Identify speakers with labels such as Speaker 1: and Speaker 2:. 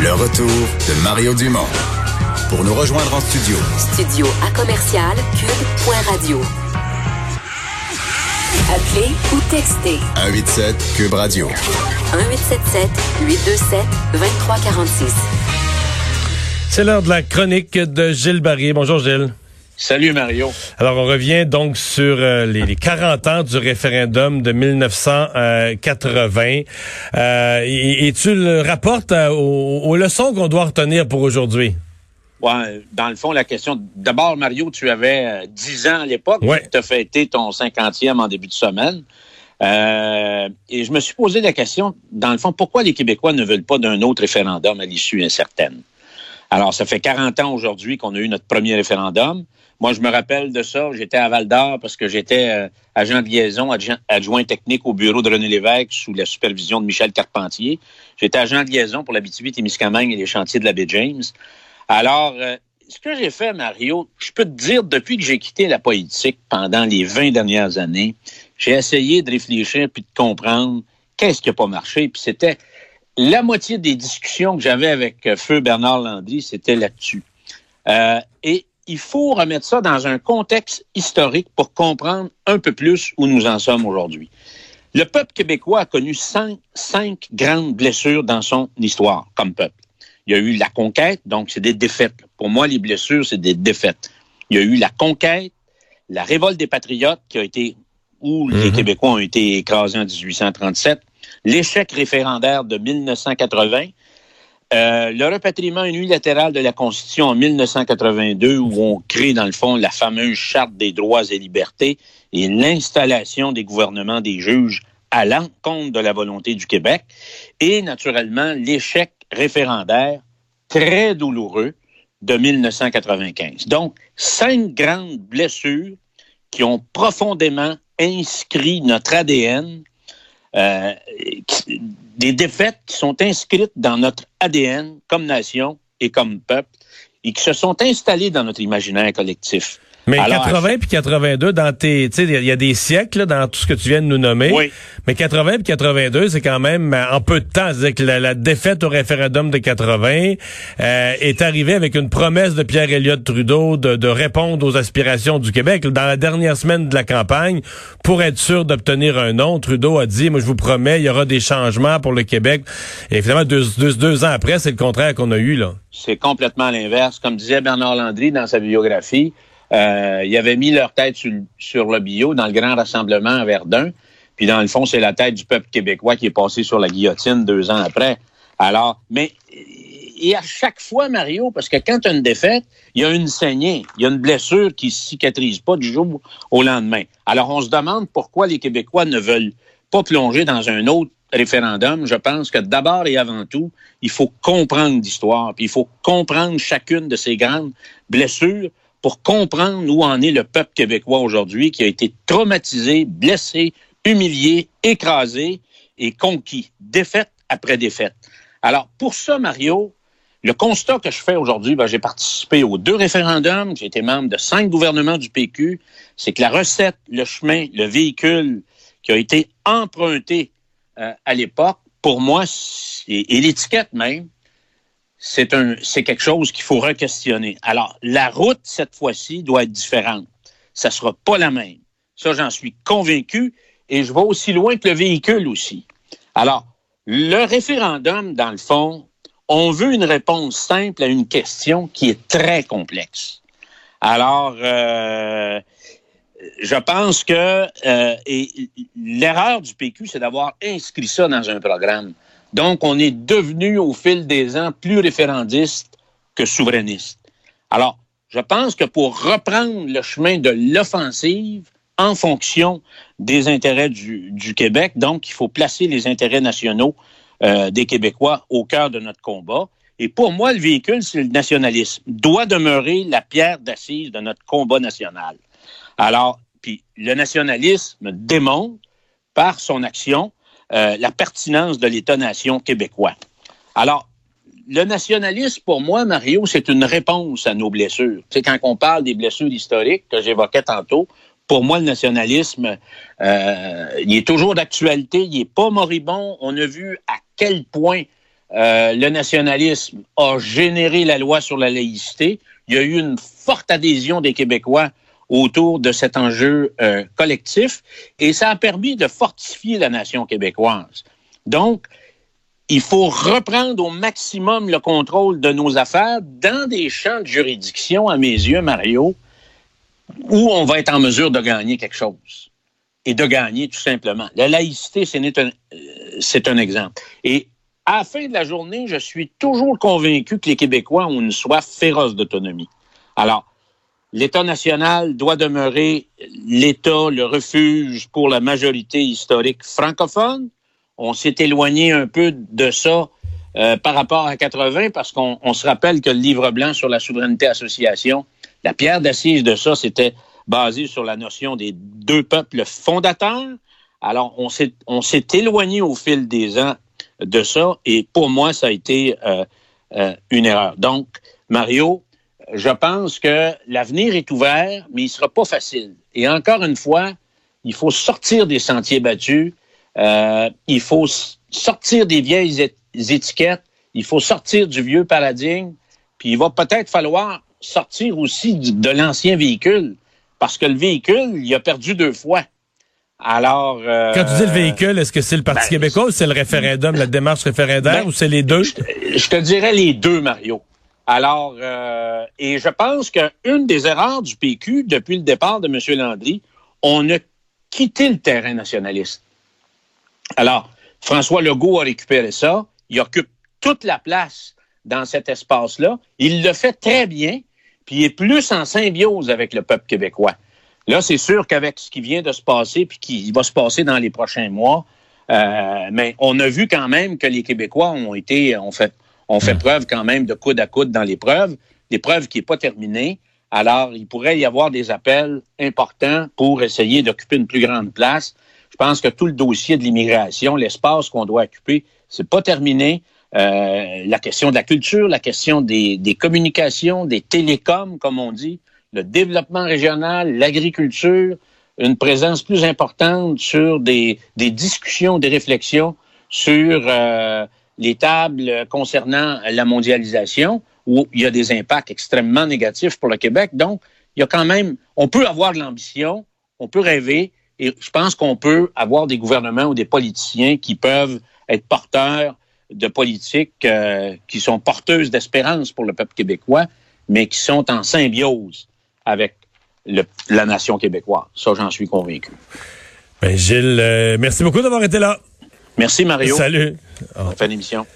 Speaker 1: Le retour de Mario Dumont. Pour nous rejoindre en studio.
Speaker 2: Studio à commercial cube.radio. Appelez ou textez.
Speaker 1: 187 Cube Radio.
Speaker 2: 1877 827 2346.
Speaker 3: C'est l'heure de la chronique de Gilles Barrier. Bonjour Gilles.
Speaker 4: Salut Mario.
Speaker 3: Alors on revient donc sur euh, les, les, 40 ans du référendum de 1980 euh, et, et, tu le rapportes euh, aux, aux leçons qu'on doit retenir pour aujourd'hui?
Speaker 4: Ouais, dans le fond, la question. D'abord, Mario, tu avais 10 ans à l'époque.
Speaker 3: Ouais.
Speaker 4: Tu as fêté ton 50e en début de semaine. Euh, et je me suis posé la question, dans le fond, pourquoi les Québécois ne veulent pas d'un autre référendum à l'issue incertaine? Alors, ça fait 40 ans aujourd'hui qu'on a eu notre premier référendum. Moi, je me rappelle de ça. J'étais à Val d'Or parce que j'étais euh, agent de liaison, adjoint, technique au bureau de René Lévesque sous la supervision de Michel Carpentier. J'étais agent de liaison pour la BTB-Témiscamingue et les chantiers de la baie James. Alors, euh, ce que j'ai fait, Mario, je peux te dire, depuis que j'ai quitté la politique pendant les 20 dernières années, j'ai essayé de réfléchir puis de comprendre qu'est-ce qui n'a pas marché. Puis c'était la moitié des discussions que j'avais avec euh, Feu Bernard Landry, c'était là-dessus. Euh, et il faut remettre ça dans un contexte historique pour comprendre un peu plus où nous en sommes aujourd'hui. Le peuple québécois a connu cinq, cinq grandes blessures dans son histoire comme peuple. Il y a eu la conquête, donc c'est des défaites. Pour moi, les blessures, c'est des défaites. Il y a eu la conquête, la révolte des patriotes qui a été où les Québécois ont été écrasés en 1837, l'échec référendaire de 1980, euh, le repatriement unilatéral de la Constitution en 1982, où on crée, dans le fond, la fameuse Charte des droits et libertés et l'installation des gouvernements des juges à l'encontre de la volonté du Québec, et naturellement l'échec référendaire très douloureux de 1995. Donc, cinq grandes blessures qui ont profondément inscrit notre ADN, euh, des défaites qui sont inscrites dans notre ADN comme nation et comme peuple et qui se sont installées dans notre imaginaire collectif.
Speaker 3: Mais Alors, 80 puis 82 dans tes, tu sais, il y a des siècles là, dans tout ce que tu viens de nous nommer.
Speaker 4: Oui.
Speaker 3: Mais 80 puis 82, c'est quand même en peu de temps. C'est-à-dire que la, la, défaite au référendum de 80 euh, est arrivée avec une promesse de Pierre Elliott Trudeau de, de, répondre aux aspirations du Québec. Dans la dernière semaine de la campagne, pour être sûr d'obtenir un nom, Trudeau a dit, moi je vous promets, il y aura des changements pour le Québec. Et finalement, deux, deux, deux ans après, c'est le contraire qu'on a eu là.
Speaker 4: C'est complètement l'inverse. Comme disait Bernard Landry dans sa biographie, euh, ils avaient mis leur tête sur, le bio dans le grand rassemblement à Verdun. Puis dans le fond, c'est la tête du peuple québécois qui est passé sur la guillotine deux ans après. Alors, mais et à chaque fois, Mario, parce que quand une défaite, il y a une saignée, il y a une blessure qui ne cicatrise pas du jour au lendemain. Alors, on se demande pourquoi les Québécois ne veulent pas plonger dans un autre référendum. Je pense que d'abord et avant tout, il faut comprendre l'histoire, puis il faut comprendre chacune de ces grandes blessures pour comprendre où en est le peuple québécois aujourd'hui qui a été traumatisé, blessé, humilié, écrasé et conquis, défaite après défaite. Alors, pour ça, Mario, le constat que je fais aujourd'hui, ben, j'ai participé aux deux référendums, j'ai été membre de cinq gouvernements du PQ, c'est que la recette, le chemin, le véhicule qui a été emprunté euh, à l'époque, pour moi, et, et l'étiquette même, c'est un, c'est quelque chose qu'il faut re-questionner. Alors, la route, cette fois-ci, doit être différente. Ça sera pas la même. Ça, j'en suis convaincu et je vais aussi loin que le véhicule aussi. Alors, le référendum, dans le fond, on veut une réponse simple à une question qui est très complexe. Alors, euh, je pense que euh, l'erreur du PQ, c'est d'avoir inscrit ça dans un programme. Donc, on est devenu au fil des ans plus référendiste que souverainiste. Alors, je pense que pour reprendre le chemin de l'offensive en fonction des intérêts du, Québec, donc il faut placer les intérêts nationaux euh, des Québécois au cœur de notre combat. Et pour moi, le véhicule, c'est le nationalisme. Doit demeurer la pierre d'assise de notre combat national. Alors, puis le nationalisme démontre par son action euh, la pertinence de l'État-nation québécois. Alors, le nationalisme, pour moi, Mario, c'est une réponse à nos blessures. C'est quand on parle des blessures historiques que j'évoquais tantôt, pour moi, le nationalisme, euh, il est toujours d'actualité, il n'est pas moribond. On a vu à quel point euh, le nationalisme a généré la loi sur la laïcité. Il y a eu une forte adhésion des Québécois autour de cet enjeu euh, collectif et ça a permis de fortifier la nation québécoise. Donc, il faut reprendre au maximum le contrôle de nos affaires dans des champs de juridiction, à mes yeux, Mario, où on va être en mesure de gagner quelque chose. Et de gagner tout simplement. La laïcité, c'est un, un exemple. Et à la fin de la journée, je suis toujours convaincu que les Québécois ont une soif féroce d'autonomie. Alors, l'État national doit demeurer l'État, le refuge pour la majorité historique francophone. On s'est éloigné un peu de ça euh, par rapport à 80 parce qu'on se rappelle que le livre blanc sur la souveraineté association, la pierre d'assise de ça, c'était basé sur la notion des deux peuples fondateurs. Alors, on s'est, éloigné au fil des ans de ça et pour moi, ça a été euh, euh, une erreur. Donc, Mario, je pense que l'avenir est ouvert, mais il sera pas facile. Et encore une fois, il faut sortir des sentiers battus, euh, il faut sortir des vieilles étiquettes, il faut sortir du vieux paradigme, puis il va peut-être falloir sortir aussi de l'ancien véhicule, parce que le véhicule, il a perdu deux fois. Alors. Euh,
Speaker 3: Quand tu dis le véhicule, est-ce que c'est le Parti ben, québécois ou c'est le référendum, la démarche référendaire, ben, ou c'est les deux? Je,
Speaker 4: je, te dirais les deux, Mario. Alors, euh, et je pense qu'une des erreurs du PQ depuis le départ de M. Landry, on a quitté le terrain nationaliste. Alors, François Legault a récupéré ça. Il occupe toute la place dans cet espace-là. Il le fait très bien, puis il est plus en symbiose avec le peuple québécois. Là, c'est sûr qu'avec ce qui vient de se passer, puis qui va se passer dans les prochains mois, euh, mais on a vu quand même que les Québécois ont été, ont fait, on fait preuve quand même de coude à coude dans l'épreuve, l'épreuve qui n'est pas terminée. Alors, il pourrait y avoir des appels importants pour essayer d'occuper une plus grande place. Je pense que tout le dossier de l'immigration, l'espace qu'on doit occuper, c'est pas terminé. Euh, la question de la culture, la question des, des communications, des télécoms, comme on dit, le développement régional, l'agriculture, une présence plus importante sur des, des discussions, des réflexions sur euh, les tables concernant la mondialisation, où il y a des impacts extrêmement négatifs pour le Québec. Donc, il y a quand même, on peut avoir de l'ambition, on peut rêver, et je pense qu'on peut avoir des gouvernements ou des politiciens qui peuvent être porteurs de politiques euh, qui sont porteuses d'espérance pour le peuple québécois, mais qui sont en symbiose avec la nation québécoise. Ça, j'en suis convaincu.
Speaker 3: Ben, Gilles, euh, merci beaucoup d'avoir été là.
Speaker 4: Merci, Mario.
Speaker 3: Salut.
Speaker 4: On fait l'émission.